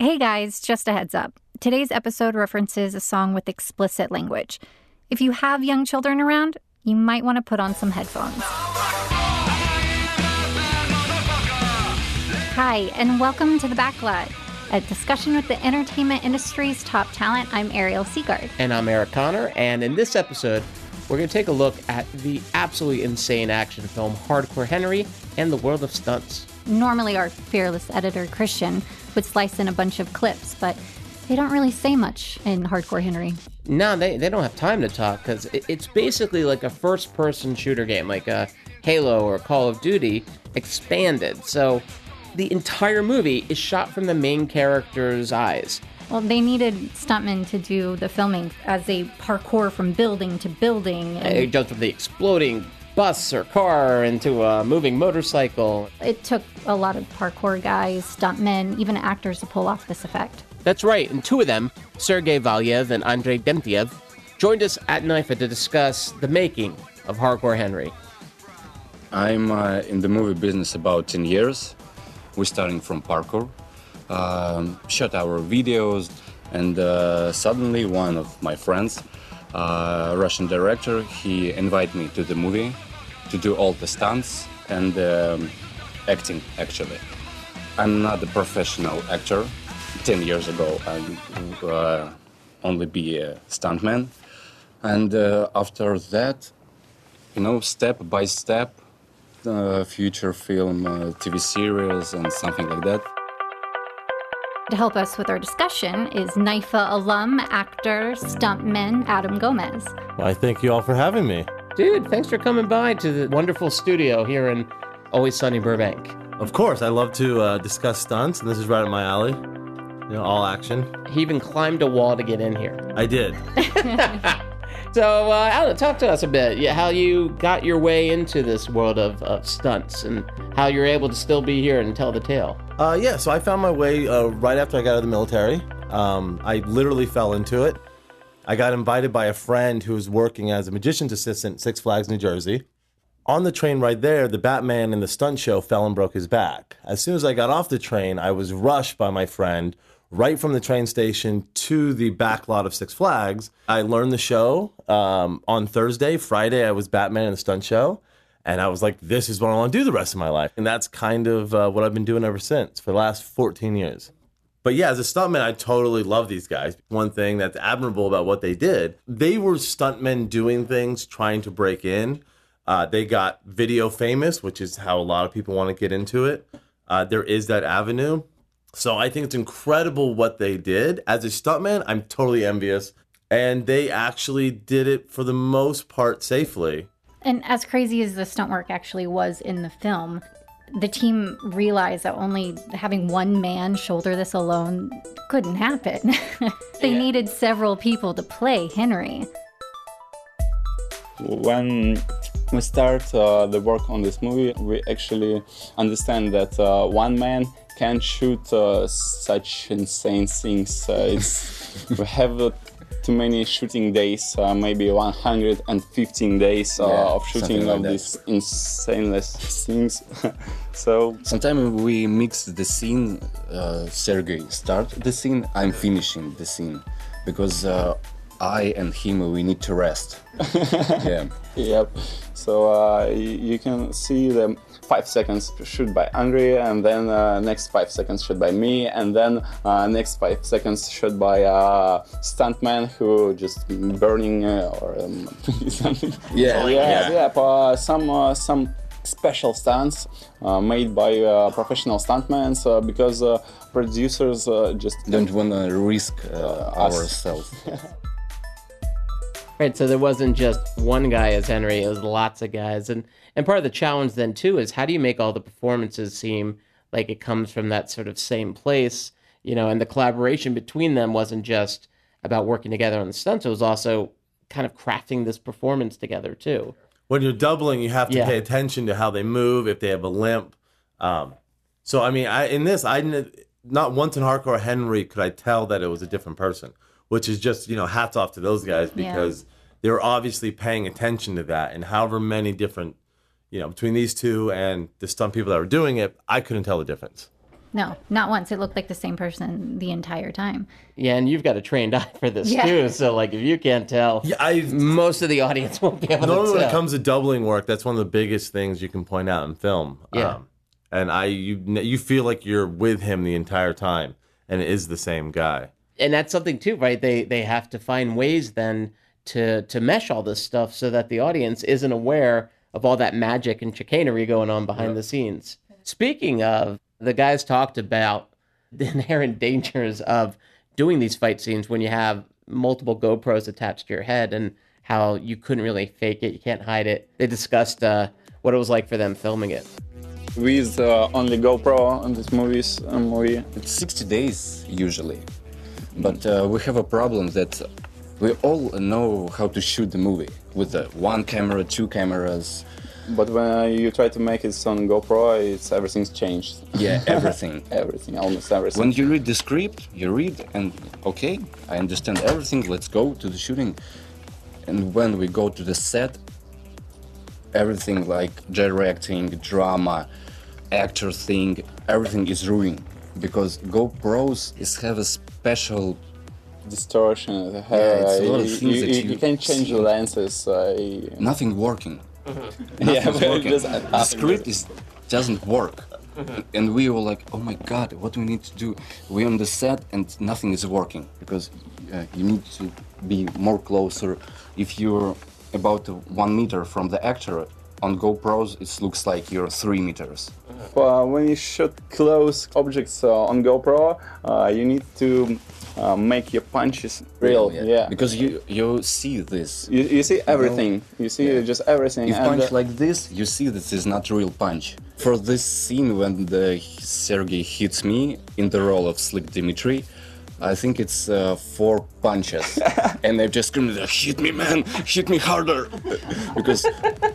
Hey guys, just a heads up. Today's episode references a song with explicit language. If you have young children around, you might want to put on some headphones. Hi, and welcome to The Backlot, a discussion with the entertainment industry's top talent. I'm Ariel Seagard. And I'm Eric Connor, and in this episode, we're going to take a look at the absolutely insane action film Hardcore Henry and the world of stunts. Normally, our fearless editor, Christian, would slice in a bunch of clips, but they don't really say much in Hardcore Henry. No, they, they don't have time to talk because it's basically like a first person shooter game, like a Halo or Call of Duty expanded. So the entire movie is shot from the main character's eyes. Well, they needed stuntmen to do the filming as they parkour from building to building. And... It jumps from the exploding bus or car into a moving motorcycle. It took a lot of parkour guys, stuntmen, even actors to pull off this effect. That's right, and two of them, Sergey Valyaev and Andrei Dementiev, joined us at NYFA to discuss the making of Hardcore Henry. I'm uh, in the movie business about 10 years. We're starting from parkour um, shot our videos, and uh, suddenly one of my friends, uh, Russian director, he invited me to the movie to do all the stunts and um, acting actually. I'm not a professional actor. 10 years ago, I uh, only be a stuntman. And uh, after that, you know, step by step, uh, future film, uh, TV series, and something like that. To help us with our discussion is NYFA alum, actor, stuntman Adam Gomez. Well, I thank you all for having me. Dude, thanks for coming by to the wonderful studio here in Always Sunny Burbank. Of course, I love to uh, discuss stunts, and this is right up my alley. You know, all action. He even climbed a wall to get in here. I did. so, uh, Alan, talk to us a bit. How you got your way into this world of, of stunts and how you're able to still be here and tell the tale. Uh, yeah, so I found my way uh, right after I got out of the military. Um, I literally fell into it. I got invited by a friend who was working as a magician's assistant Six Flags, New Jersey. On the train right there, the Batman in the stunt show fell and broke his back. As soon as I got off the train, I was rushed by my friend right from the train station to the back lot of Six Flags. I learned the show um, on Thursday. Friday, I was Batman in the stunt show. And I was like, this is what I want to do the rest of my life. And that's kind of uh, what I've been doing ever since for the last 14 years. But yeah, as a stuntman, I totally love these guys. One thing that's admirable about what they did, they were stuntmen doing things, trying to break in. Uh, they got video famous, which is how a lot of people want to get into it. Uh, there is that avenue. So I think it's incredible what they did. As a stuntman, I'm totally envious. And they actually did it for the most part safely. And as crazy as the stunt work actually was in the film, the team realized that only having one man shoulder this alone couldn't happen. they yeah. needed several people to play Henry. When we start uh, the work on this movie, we actually understand that uh, one man can shoot uh, such insane things. Uh, it's we have many shooting days, uh, maybe 115 days uh, yeah, of shooting like of that. these insane things. so sometimes we mix the scene. Uh, Sergey start the scene. I'm finishing the scene because uh, I and him we need to rest. yeah. Yep. So uh, you can see the five seconds shoot by Andrei, and then uh, next five seconds shot by me, and then uh, next five seconds shot by a uh, stuntman who just burning uh, or um, something. Yeah, yeah, yeah. yeah uh, some uh, some special stunts made by professional stuntmen because producers just don't want to risk ourselves. Right, so there wasn't just one guy as Henry; it was lots of guys, and and part of the challenge then too is how do you make all the performances seem like it comes from that sort of same place, you know? And the collaboration between them wasn't just about working together on the stunts; it was also kind of crafting this performance together too. When you're doubling, you have to yeah. pay attention to how they move, if they have a limp. Um, so I mean, I in this, I not once in Hardcore Henry could I tell that it was a different person which is just you know hats off to those guys because yeah. they're obviously paying attention to that and however many different you know between these two and the stunt people that were doing it i couldn't tell the difference No, not once. It looked like the same person the entire time. Yeah, and you've got a trained eye for this Yeah. too. So like, if you can't tell, Yeah, I most of the audience won't be able normally to Normally, when it comes to doubling work, that's one of the biggest things you can point out in film. Um, Yeah. and I you you feel like you're with him the entire time, and it is the same guy. and that's something too, right? They they have to find ways then to to mesh all this stuff so that the audience isn't aware of all that magic and chicanery going on behind the scenes. Speaking of, the guys talked about the inherent dangers of doing these fight scenes when you have multiple GoPros attached to your head and how you couldn't really fake it, you can't hide it. They discussed uh, what it was like for them filming it. We used uh, only GoPro on this movies uh, movie. It's 60 days usually, but uh, we have a problem that we all know how to shoot the movie with the one camera, two cameras. But when you try to make it on GoPro, it's everything's changed. Yeah, everything. Everything, almost everything. when you read the script, you read and okay, I understand everything. Let's go to the shooting. And when we go to the set, everything like directing, drama, actor thing, everything is ruined because GoPros is have a special distortion, Yeah, it's a lot of you, things you, that you, you can change the lenses. You- nothing working. yeah, Nothing's but working. the script is doesn't work. And we were like, oh my god, what do we need to do? We're on the set and nothing is working because uh, you need to be more closer. If you're about one meter from the actor, on GoPros it looks like you're three meters. Uh, when you shoot close objects uh, on GoPro, uh, you need to uh, make your punches real. Yeah. Because you you see this. You, you see everything. You see Yeah. just everything. If and, punch uh, like this, you see this is not real punch. For this scene when the Sergey hits me in the role of Slick Dimitri, I think it's uh, four punches, and they've just scream, "Hit me, man! Hit me harder!" because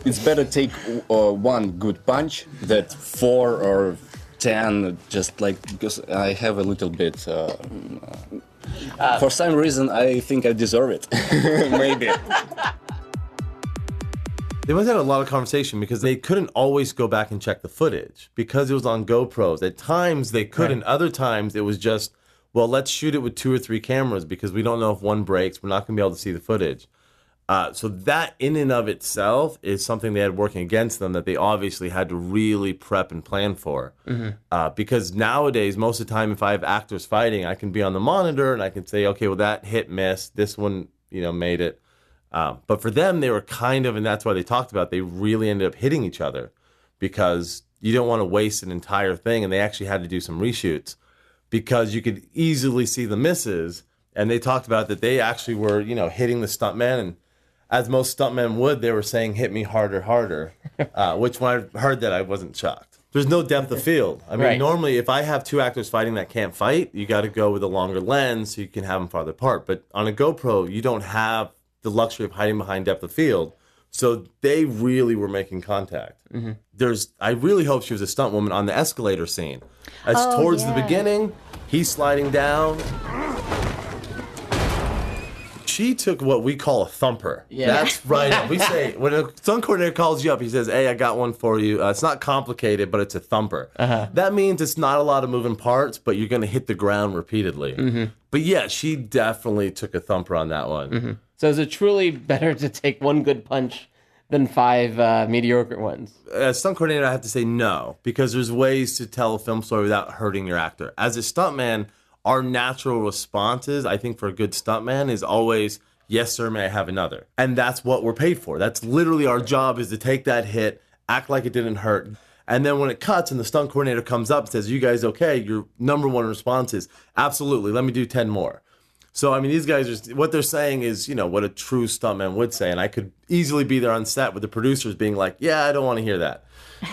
it's better take uh, one good punch than four or ten. Just like because I have a little bit. Uh, uh, for some reason, I think I deserve it. Maybe. They must have had a lot of conversation because they couldn't always go back and check the footage because it was on GoPros. At times they could, and other times it was just, well, let's shoot it with two or three cameras because we don't know if one breaks. We're not going to be able to see the footage. Uh, so that in and of itself is something they had working against them that they obviously had to really prep and plan for. Uh, because nowadays, most of the time, if I have actors fighting, I can be on the monitor and I can say, okay, well that hit miss, this one, you know, made it. Um, but for them, they were kind of, and that's why they talked about. They really ended up hitting each other because you don't want to waste an entire thing, and they actually had to do some reshoots because you could easily see the misses. And they talked about that they actually were, you know, hitting the stuntman, and as most stuntmen would, they were saying, "Hit me harder, harder." uh, which when I heard that, I wasn't shocked. There's no depth of field. I mean, Right. normally if I have two actors fighting that can't fight, you got to go with a longer lens so you can have them farther apart. But on a GoPro, you don't have the luxury of hiding behind depth of field. So they really were making contact. There's, I really hope she was a stunt woman on the escalator scene. As Oh, towards yeah. the beginning, he's sliding down. She took what we call a thumper. Yeah. That's right. up. We say when a stunt coordinator calls you up, he says, "Hey, I got one for you. Uh, it's not complicated, but it's a thumper." That means it's not a lot of moving parts, but you're going to hit the ground repeatedly. But yeah, she definitely took a thumper on that one. So is it truly better to take one good punch than five uh, mediocre ones? as stunt coordinator, I have to say no because there's ways to tell a film story without hurting your actor. As a stuntman, our natural responses, I think, for a good stuntman is always, "Yes, sir, may I have another?" And that's what we're paid for. That's literally our job is to take that hit, act like it didn't hurt. And then when it cuts and the stunt coordinator comes up and says, You guys okay? Your number one response is, Absolutely, let me do 10 more. So I mean, these guys are what they're saying is, you know, what a true stuntman would say, and I could easily be there on set with the producers being like, "Yeah, I don't want to hear that,"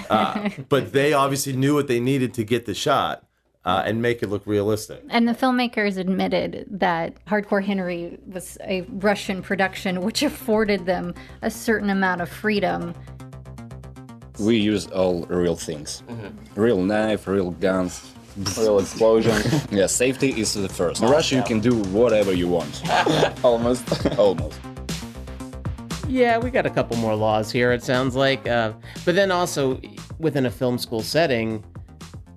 uh, but they obviously knew what they needed to get the shot uh, and make it look realistic. And the filmmakers admitted that Hardcore Henry was a Russian production, which afforded them a certain amount of freedom. We use all real things. Real knife, real guns. real explosion. Yeah, safety is the first. In Russia, you can do whatever you want. Almost. Almost. Yeah, we got a couple more laws here. It sounds like, uh, but then also within a film school setting,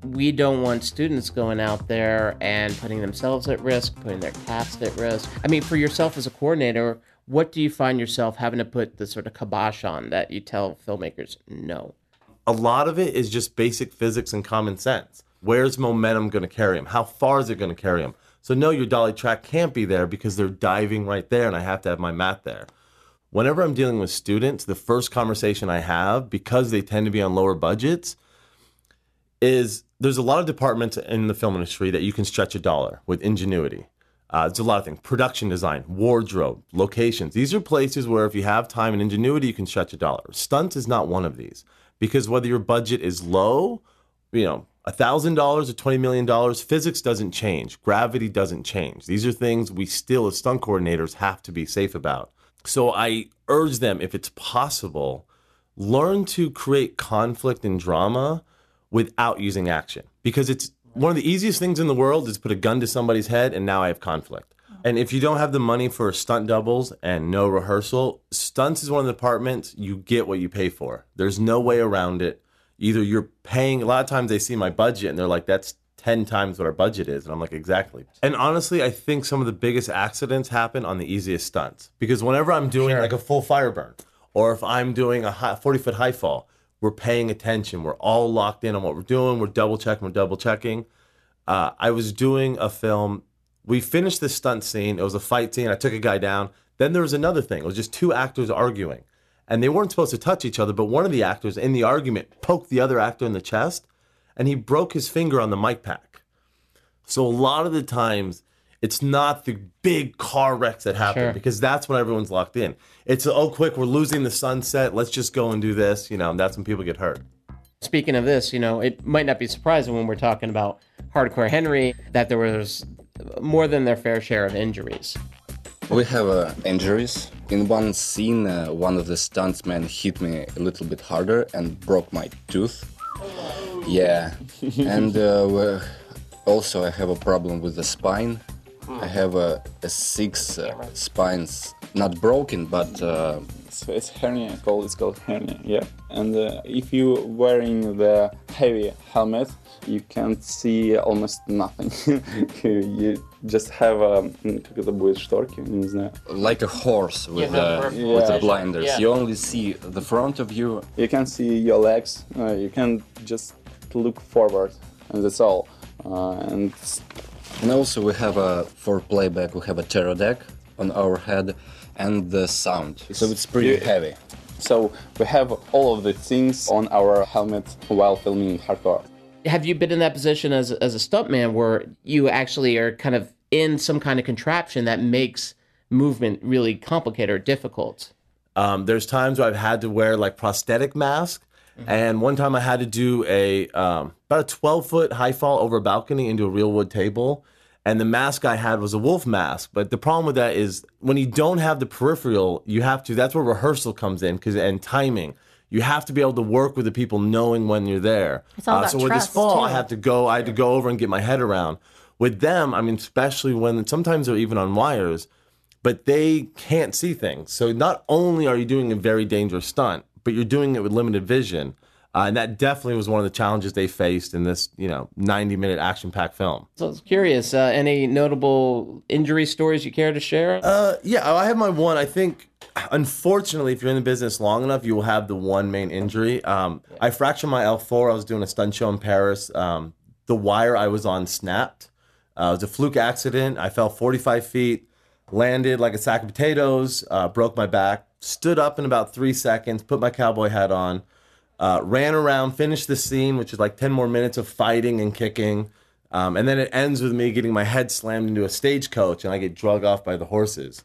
we don't want students going out there and putting themselves at risk, putting their cast at risk. I mean, for yourself as a coordinator, what do you find yourself having to put the sort of kibosh on that you tell filmmakers no? A lot of it is just basic physics and common sense. Where's momentum going to carry them? How far is it going to carry them? So, no, your dolly track can't be there because they're diving right there and I have to have my mat there. Whenever I'm dealing with students, the first conversation I have, because they tend to be on lower budgets, is there's a lot of departments in the film industry that you can stretch a dollar with ingenuity. Uh, it's a lot of things production design, wardrobe, locations. These are places where if you have time and ingenuity, you can stretch a dollar. Stunts is not one of these because whether your budget is low, you know, $1,000 or $20 million, physics doesn't change. Gravity doesn't change. These are things we still, as stunt coordinators, have to be safe about. So I urge them, if it's possible, learn to create conflict and drama without using action because it's one of the easiest things in the world is put a gun to somebody's head and now I have conflict. And if you don't have the money for stunt doubles and no rehearsal, stunts is one of the departments you get what you pay for. There's no way around it. Either you're paying, a lot of times they see my budget and they're like, that's 10 times what our budget is. And I'm like, exactly. And honestly, I think some of the biggest accidents happen on the easiest stunts because whenever I'm doing like a full fire burn or if I'm doing a 40 foot high fall, we're paying attention. We're all locked in on what we're doing. We're double checking. We're double checking. Uh, I was doing a film. We finished the stunt scene. It was a fight scene. I took a guy down. Then there was another thing. It was just two actors arguing, and they weren't supposed to touch each other. But one of the actors in the argument poked the other actor in the chest, and he broke his finger on the mic pack. So a lot of the times it's not the big car wrecks that happen Sure. because that's when everyone's locked in. It's oh quick, we're losing the sunset. Let's just go and do this. You know, and that's when people get hurt. Speaking of this, you know, it might not be surprising when we're talking about Hardcore Henry that there was more than their fair share of injuries. We have uh, injuries. In one scene, uh, one of the stuntsmen hit me a little bit harder and broke my tooth. Yeah, and uh, also I have a problem with the spine. I have a, a six uh, spines, not broken, but uh, So it's hernia called it's called hernia yeah and uh, if you wearing the heavy helmet you can't see almost nothing you, you just have a м, как это будет шторки не знаю like a horse with, Yeah, uh, no, with yeah. the blinders. Yeah. You only see the front of you. you can see your legs uh, you can just look forward and that's all uh, and and also we have a for playback we have a tarot deck on our head and the sound. So it's pretty Yeah. heavy. so we have all of the things on our helmet while filming hardcore Have you been in that position as, as a stuntman where you actually are kind of in some kind of contraption that makes movement really complicated or difficult? Um, there's times where I've had to wear like prosthetic mask, and one time I had to do a um, about a 12 foot high fall over a balcony into a real wood table, and the mask I had was a wolf mask. But the problem with that is when you don't have the peripheral, you have to. That's where rehearsal comes in, because and timing. You have to be able to work with the people, knowing when you're there. Uh, It's all about so with this fall, I had to go. I had to go over and get my head around. With them, I mean, especially when sometimes they're even on wires but they can't see things. So not only are you doing a very dangerous stunt, but you're doing it with limited vision. Uh, and that definitely was one of the challenges they faced in this, you know, 90 minute action packed film. So I was curious, uh, any notable injury stories you care to share? Uh, yeah, I have my one. I think, unfortunately, if you're in the business long enough, you will have the one main injury. Um, I fractured my L4. I was doing a stunt show in Paris. Um, the wire I was on snapped. Uh, it was a fluke accident. I fell 45 feet, landed like a sack of potatoes, uh, broke my back, stood up in about three seconds, put my cowboy hat on, uh, ran around, finished the scene, which is like 10 more minutes of fighting and kicking. Um, and then it ends with me getting my head slammed into a stagecoach and I get drug off by the horses.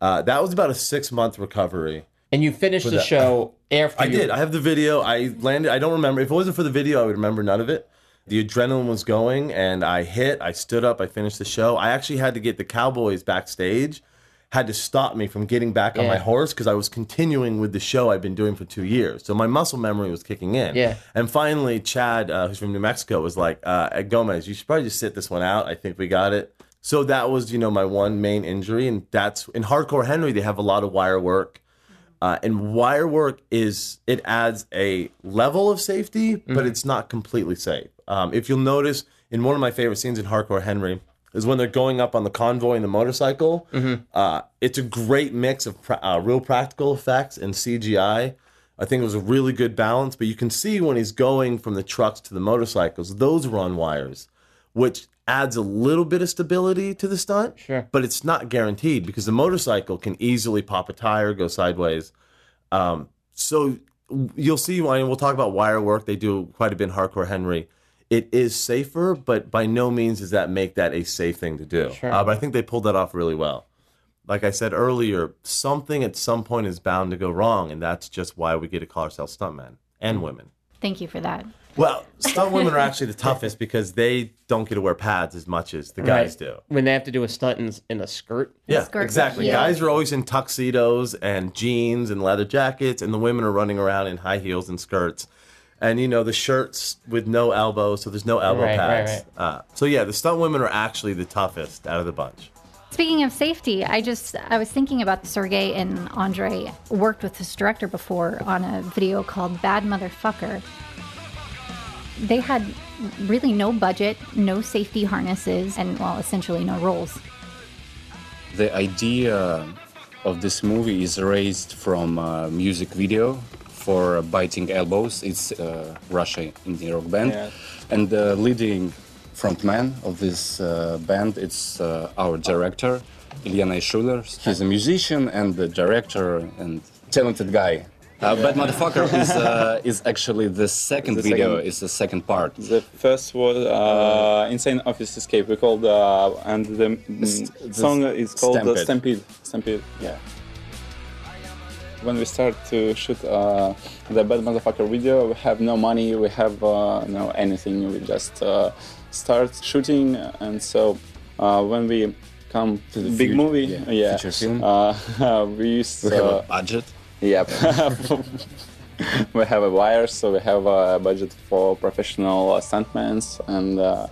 Uh, that was about a six month recovery. and you finished the that- show after I you- did. I have the video. I landed. I don't remember. If it wasn't for the video, I would remember none of it. The adrenaline was going, and I hit. I stood up. I finished the show. I actually had to get the Cowboys backstage. Had to stop me from getting back on my horse because I was continuing with the show I'd been doing for two years. So my muscle memory was kicking in. Yeah. And finally, Chad, uh, who's from New Mexico, was like, uh, "Gomez, you should probably just sit this one out. I think we got it." So that was, you know, my one main injury, and that's in Hardcore Henry. They have a lot of wire work. Uh, and wire work is it adds a level of safety, but it's not completely safe. Um, if you'll notice, in one of my favorite scenes in Hardcore Henry is when they're going up on the convoy and the motorcycle. Uh, it's a great mix of pra- uh, real practical effects and CGI. I think it was a really good balance, but you can see when he's going from the trucks to the motorcycles, those were on wires, which adds a little bit of stability to the stunt. Sure. But it's not guaranteed because the motorcycle can easily pop a tire, go sideways. Um, so you'll see why, and we'll talk about wire work. They do quite a bit in Hardcore Henry. It is safer, but by no means does that make that a safe thing to do. Sure. Uh, but I think they pulled that off really well. Like I said earlier, something at some point is bound to go wrong, and that's just why we get to call ourselves stuntmen and women. Thank you for that. Well, stunt women are actually the toughest because they don't get to wear pads as much as the guys Right. do. When they have to do a stunt in, in a skirt. Yeah, skirt, exactly. yeah. Guys are always in tuxedos and jeans and leather jackets, and the women are running around in high heels and skirts. And you know the shirts with no elbows, so there's no elbow Right, right, pads. Uh, so yeah, the stunt women are actually the toughest out of the bunch. Speaking of safety, I just I was thinking about Sergey and Andre worked with this director before on a video called Bad Motherfucker. They had really no budget, no safety harnesses, and well, essentially no roles. The idea of this movie is raised from a music video for Biting Elbows. It's a Russia indie rock band. Yeah. And the leading frontman of this uh, band it's uh, our director, Ilya Naishuller. He's a musician and the director and talented guy. Uh, Bad Motherfucker is, uh, is actually the second The video, second- is the second part. The first was uh, Insane Office Escape. We called uh, and the, mm, the song is called uh, Stampede. Stampede. Stampede. Yeah. When we start to shoot uh, the Bad Motherfucker video, we have no money, we have uh, no anything. We just uh, start shooting, and so uh, when we come to the big fut- movie, yeah, yeah, feature film. Uh, we use We have uh, a budget. Yep. we have a wire, so we have a budget for professional uh, stuntmen and uh,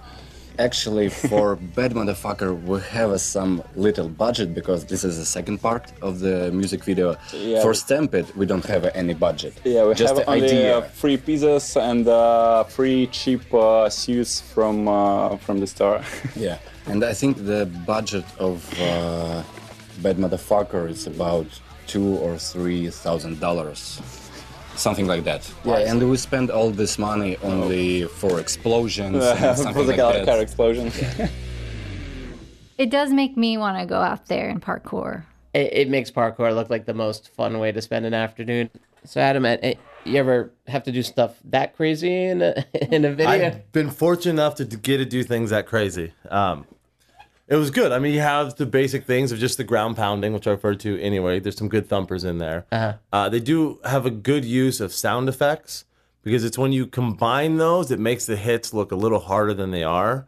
Actually, for Bad Motherfucker, we have uh, some little budget because this is the second part of the music video. Yeah. For Stampede, we don't have any budget. yeah, we Just have the only idea. uh, free pizzas and uh, free cheap uh, suits from uh, from the store. Yeah, and I think the budget of uh, Bad Motherfucker is about two or three thousand dollars, something like that. Yeah, and we spend all this money only for explosions and for the like car, that. car explosion. It does make me want to go out there and parkour. It, it makes parkour look like the most fun way to spend an afternoon. So, Adam, eh, eh, you ever have to do stuff that crazy in a, in a video? I've been fortunate enough to get to do things that crazy. Um, it was good. I mean, you have the basic things of just the ground pounding, which I referred to anyway. There's some good thumpers in there. Uh-huh. they do have a good use of sound effects because it's when you combine those, it makes the hits look a little harder than they are.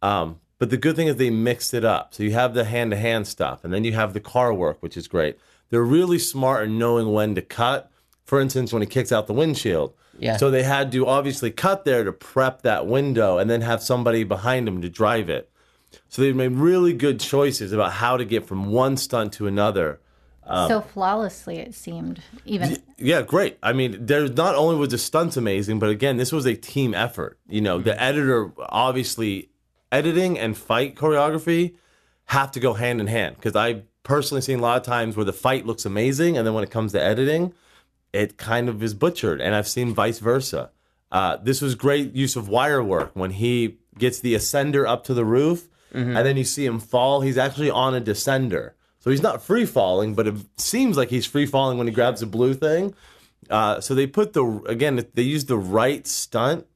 Um, but the good thing is they mixed it up. So you have the hand to hand stuff, and then you have the car work, which is great. They're really smart in knowing when to cut. For instance, when he kicks out the windshield. Yeah. So they had to obviously cut there to prep that window and then have somebody behind him to drive it. So they've made really good choices about how to get from one stunt to another. so flawlessly, it seemed. Even Yeah, great. I mean, there's not only was the stunts amazing, but again, this was a team effort. You know, the editor obviously editing and fight choreography have to go hand in hand because I personally seen a lot of times where the fight looks amazing and then when it comes to editing, it kind of is butchered, and I've seen vice versa. Uh, this was great use of wire work when he gets the ascender up to the roof, and then you see him fall. He's actually on a descender, so he's not free falling, but it seems like he's free falling when he grabs the blue thing. Uh, so they put the again they used the right stunt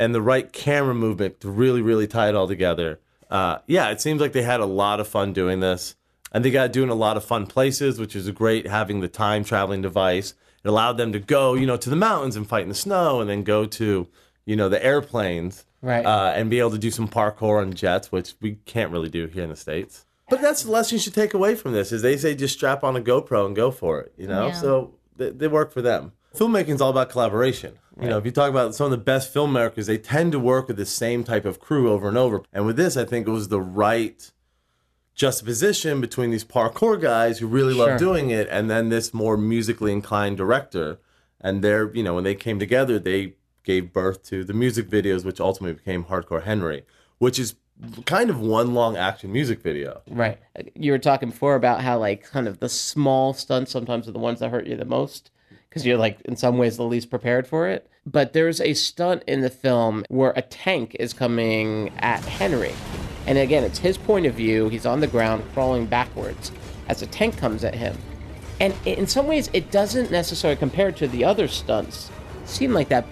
and the right camera movement to really really tie it all together. Uh, yeah, it seems like they had a lot of fun doing this, and they got doing a lot of fun places, which is great having the time traveling device. It allowed them to go, you know, to the mountains and fight in the snow, and then go to, you know, the airplanes, Right. Uh, and be able to do some parkour on jets, which we can't really do here in the states. But that's the lesson you should take away from this: is they say just strap on a GoPro and go for it. You know, Yeah. so they, they work for them. Filmmaking is all about collaboration. You know, if you talk about some of the best filmmakers, they tend to work with the same type of crew over and over. And with this, I think it was the right juxtaposition between these parkour guys who really Sure. love doing it, and then this more musically inclined director. And they're, you know, when they came together, they gave birth to the music videos, which ultimately became Hardcore Henry, which is kind of one long action music video. Right. You were talking before about how like kind of the small stunts sometimes are the ones that hurt you the most because you're like in some ways the least prepared for it. But there's a stunt in the film where a tank is coming at Henry. And again, it's his point of view. He's on the ground crawling backwards as a tank comes at him. And in some ways it doesn't necessarily compared to the other stunts seem like that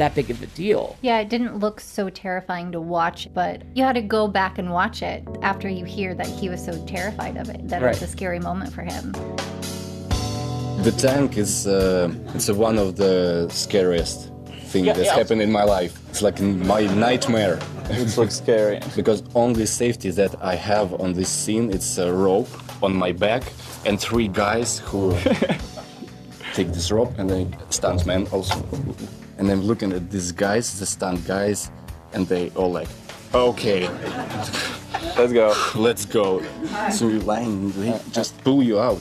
that big of a deal. Yeah, it didn't look so terrifying to watch, but you had to go back and watch it after you hear that he was so terrified of it, that it was a scary moment for him. The tank is uh, it's uh, one of the scariest thing Yeah, that's yeah. happened in my life. It's like my nightmare It looks scary. because only safety that I have on this scene it's a rope on my back and three guys who take this rope and then stuntman also. And I'm looking at these guys, the stunt guys, and they all like, okay, Let's go. let's go. So you lying, they just pull you out.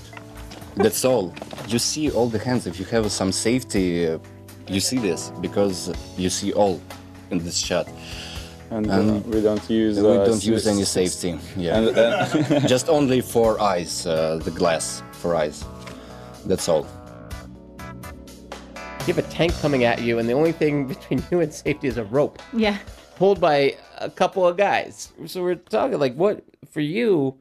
That's all. You see all the hands. If you have some safety, uh, you see this because you see all in this shot. And uh, we don't use. We uh, don't use any safety. Yeah, And, uh, just only for eyes, uh, the glass for eyes. That's all. You have a tank coming at you, and the only thing between you and safety is a rope Yeah. pulled by a couple of guys. So we're talking like, what for you?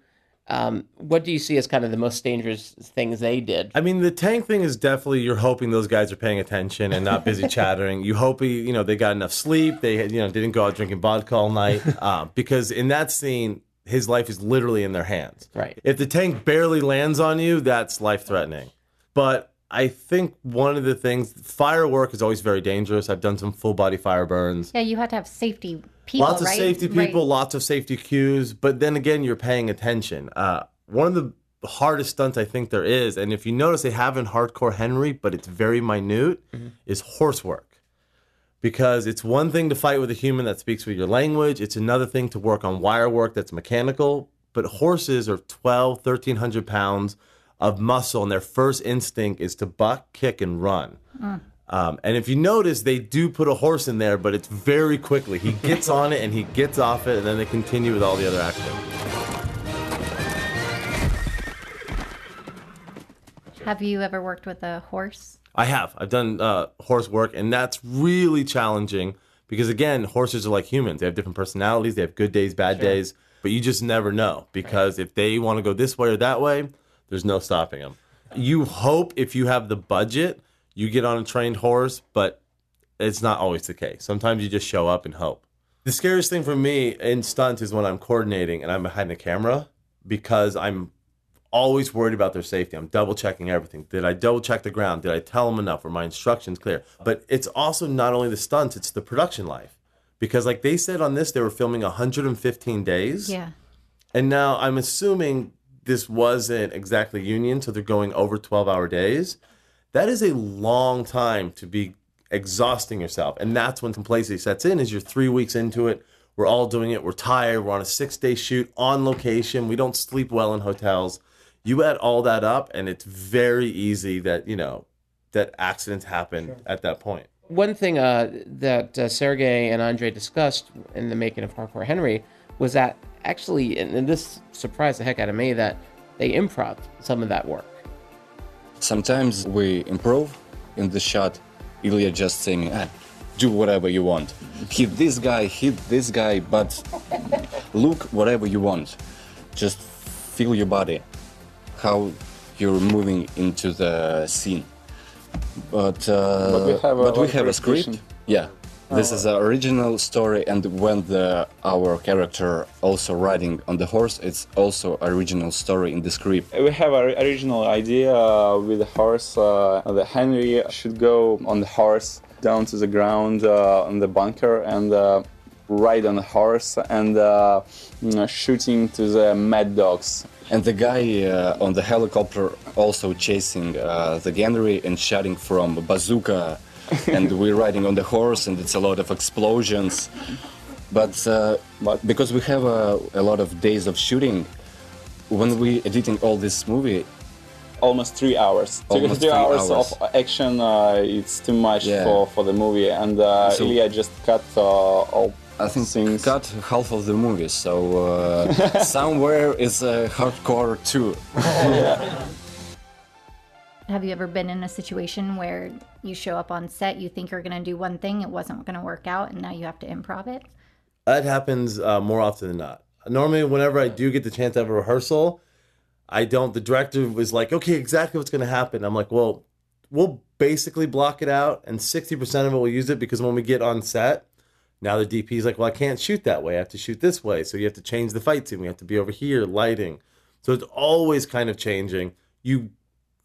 Um, what do you see as kind of the most dangerous things they did? I mean, the tank thing is definitely you're hoping those guys are paying attention and not busy chattering. You hope you know they got enough sleep. They you know didn't go out drinking vodka all night um, because in that scene his life is literally in their hands. Right. If the tank barely lands on you, that's life threatening. But I think one of the things firework is always very dangerous. I've done some full body fire burns. Yeah, you had to have safety people, lots of right? safety Right. people, lots of safety cues, but then again, you're paying attention. Uh, one of the hardest stunts I think there is, and if you notice, they have in Hardcore Henry, but it's very minute, is horse work. Because it's one thing to fight with a human that speaks with your language, it's another thing to work on wire work that's mechanical. But horses are 12, 1300 pounds of muscle, and their first instinct is to buck, kick, and run. Um, and if you notice, they do put a horse in there, but it's very quickly. He gets on it and he gets off it, and then they continue with all the other action. Have you ever worked with a horse? I have. I've done uh, horse work, and that's really challenging because, again, horses are like humans. They have different personalities, they have good days, bad days, but you just never know because if they want to go this way or that way, there's no stopping them. You hope if you have the budget, you get on a trained horse, but it's not always the case. Sometimes you just show up and hope. The scariest thing for me in stunt is when I'm coordinating and I'm behind the camera because I'm always worried about their safety. I'm double checking everything. Did I double check the ground? Did I tell them enough? Were my instructions clear? But it's also not only the stunts, it's the production life. Because like they said on this, they were filming 115 days. Yeah. And now I'm assuming this wasn't exactly union, so they're going over 12 hour days. That is a long time to be exhausting yourself. And that's when complacency sets in is you're three weeks into it. We're all doing it. We're tired. We're on a six day shoot on location. We don't sleep well in hotels. You add all that up and it's very easy that, you know, that accidents happen at that point. One thing uh, that uh, Sergey and Andre discussed in the making of Hardcore Henry was that actually, and, and this surprised the heck out of me, that they improv some of that work. Sometimes we improve in the shot. Ilya just saying, ah, do whatever you want. Hit this guy, hit this guy, but look whatever you want. Just feel your body, how you're moving into the scene. But, uh, But we have a we have a script. Yeah. This is an original story, and when the our character also riding on the horse, it's also original story in the script. We have an original idea uh, with the horse. Uh, the Henry should go on the horse down to the ground uh, on the bunker and uh, ride on the horse and uh, mm, shooting to the mad dogs. And the guy uh, on the helicopter also chasing uh, the Henry and shooting from bazooka. and we're riding on the horse, and it's a lot of explosions. But, uh, but because we have a, a lot of days of shooting, when we editing all this movie, almost three hours. Almost three, three hours, hours. of action. Uh, it's too much Yeah. for, for the movie, and uh, So- Ilya just cut uh, all I think things. cut half of the movie, so uh, somewhere is uh, hardcore too. Have you ever been in a situation where you show up on set, you think you're going to do one thing, it wasn't going to work out, and now you have to improv it? That happens uh, more often than not. Normally, whenever I do get the chance to have a rehearsal, I don't. The director was like, "Okay, exactly what's going to happen." I'm like, "Well, we'll basically block it out, and 60% of it we'll use it because when we get on set, now the DP is like, well, I can't shoot that way. I have to shoot this way. So you have to change the fight scene. We have to be over here, lighting. So it's always kind of changing. You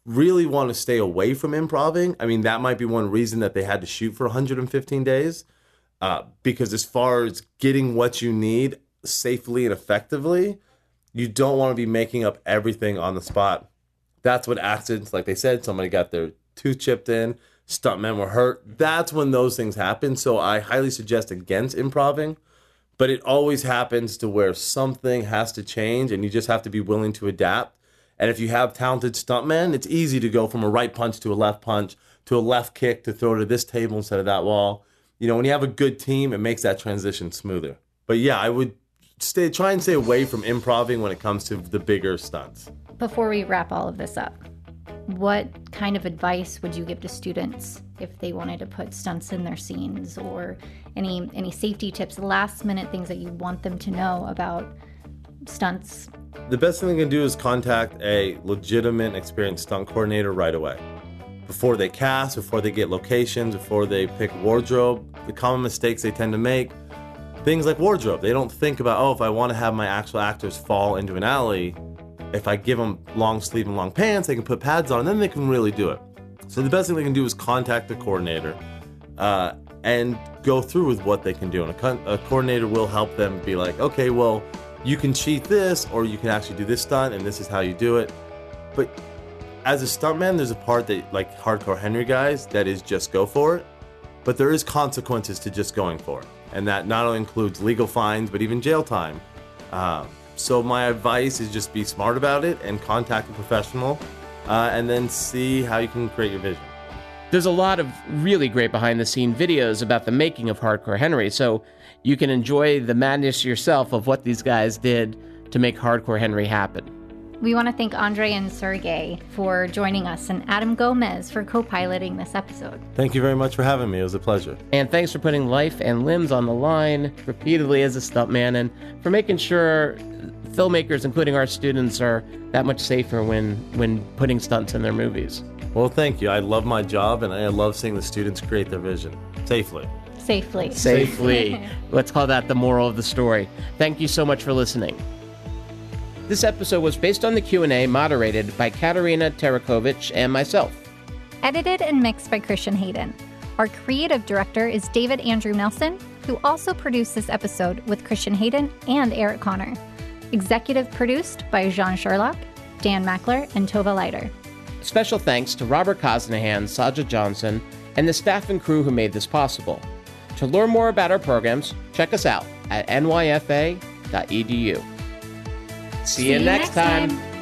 really want to stay away from improving. I mean, that might be one reason that they had to shoot for 115 days. Uh, because as far as getting what you need safely and effectively, you don't want to be making up everything on the spot. That's what accidents, like they said, somebody got their tooth chipped in, stuntmen were hurt. That's when those things happen. So I highly suggest against improving, but it always happens to where something has to change and you just have to be willing to adapt. And if you have talented stuntmen, it's easy to go from a right punch to a left punch to a left kick to throw to this table instead of that wall. You know, when you have a good team, it makes that transition smoother. But yeah, I would stay try and stay away from improving when it comes to the bigger stunts. Before we wrap all of this up, what kind of advice would you give to students if they wanted to put stunts in their scenes or any any safety tips, last minute things that you want them to know about stunts? The best thing they can do is contact a legitimate experienced stunt coordinator right away. Before they cast, before they get locations, before they pick wardrobe, the common mistakes they tend to make, things like wardrobe. They don't think about, oh, if I want to have my actual actors fall into an alley, if I give them long sleeve and long pants, they can put pads on, and then they can really do it. So the best thing they can do is contact the coordinator uh, and go through with what they can do. And a, co- a coordinator will help them be like, okay, well, you can cheat this, or you can actually do this stunt, and this is how you do it. But as a stuntman, there's a part that, like hardcore Henry guys, that is just go for it. But there is consequences to just going for it, and that not only includes legal fines, but even jail time. Um, so my advice is just be smart about it and contact a professional, uh, and then see how you can create your vision. There's a lot of really great behind the scene videos about the making of Hardcore Henry, so you can enjoy the madness yourself of what these guys did to make Hardcore Henry happen. We want to thank Andre and Sergey for joining us and Adam Gomez for co piloting this episode. Thank you very much for having me. It was a pleasure. And thanks for putting life and limbs on the line repeatedly as a stuntman and for making sure filmmakers, including our students, are that much safer when, when putting stunts in their movies. Well, thank you. I love my job, and I love seeing the students create their vision safely. Safely. Safely. Let's call that the moral of the story. Thank you so much for listening. This episode was based on the Q&A moderated by Katerina Tarakovich and myself. Edited and mixed by Christian Hayden. Our creative director is David Andrew Nelson, who also produced this episode with Christian Hayden and Eric Connor. Executive produced by Jean Sherlock, Dan Mackler, and Tova Leiter. Special thanks to Robert Cosnahan, Saja Johnson, and the staff and crew who made this possible. To learn more about our programs, check us out at nyfa.edu. See, you next time.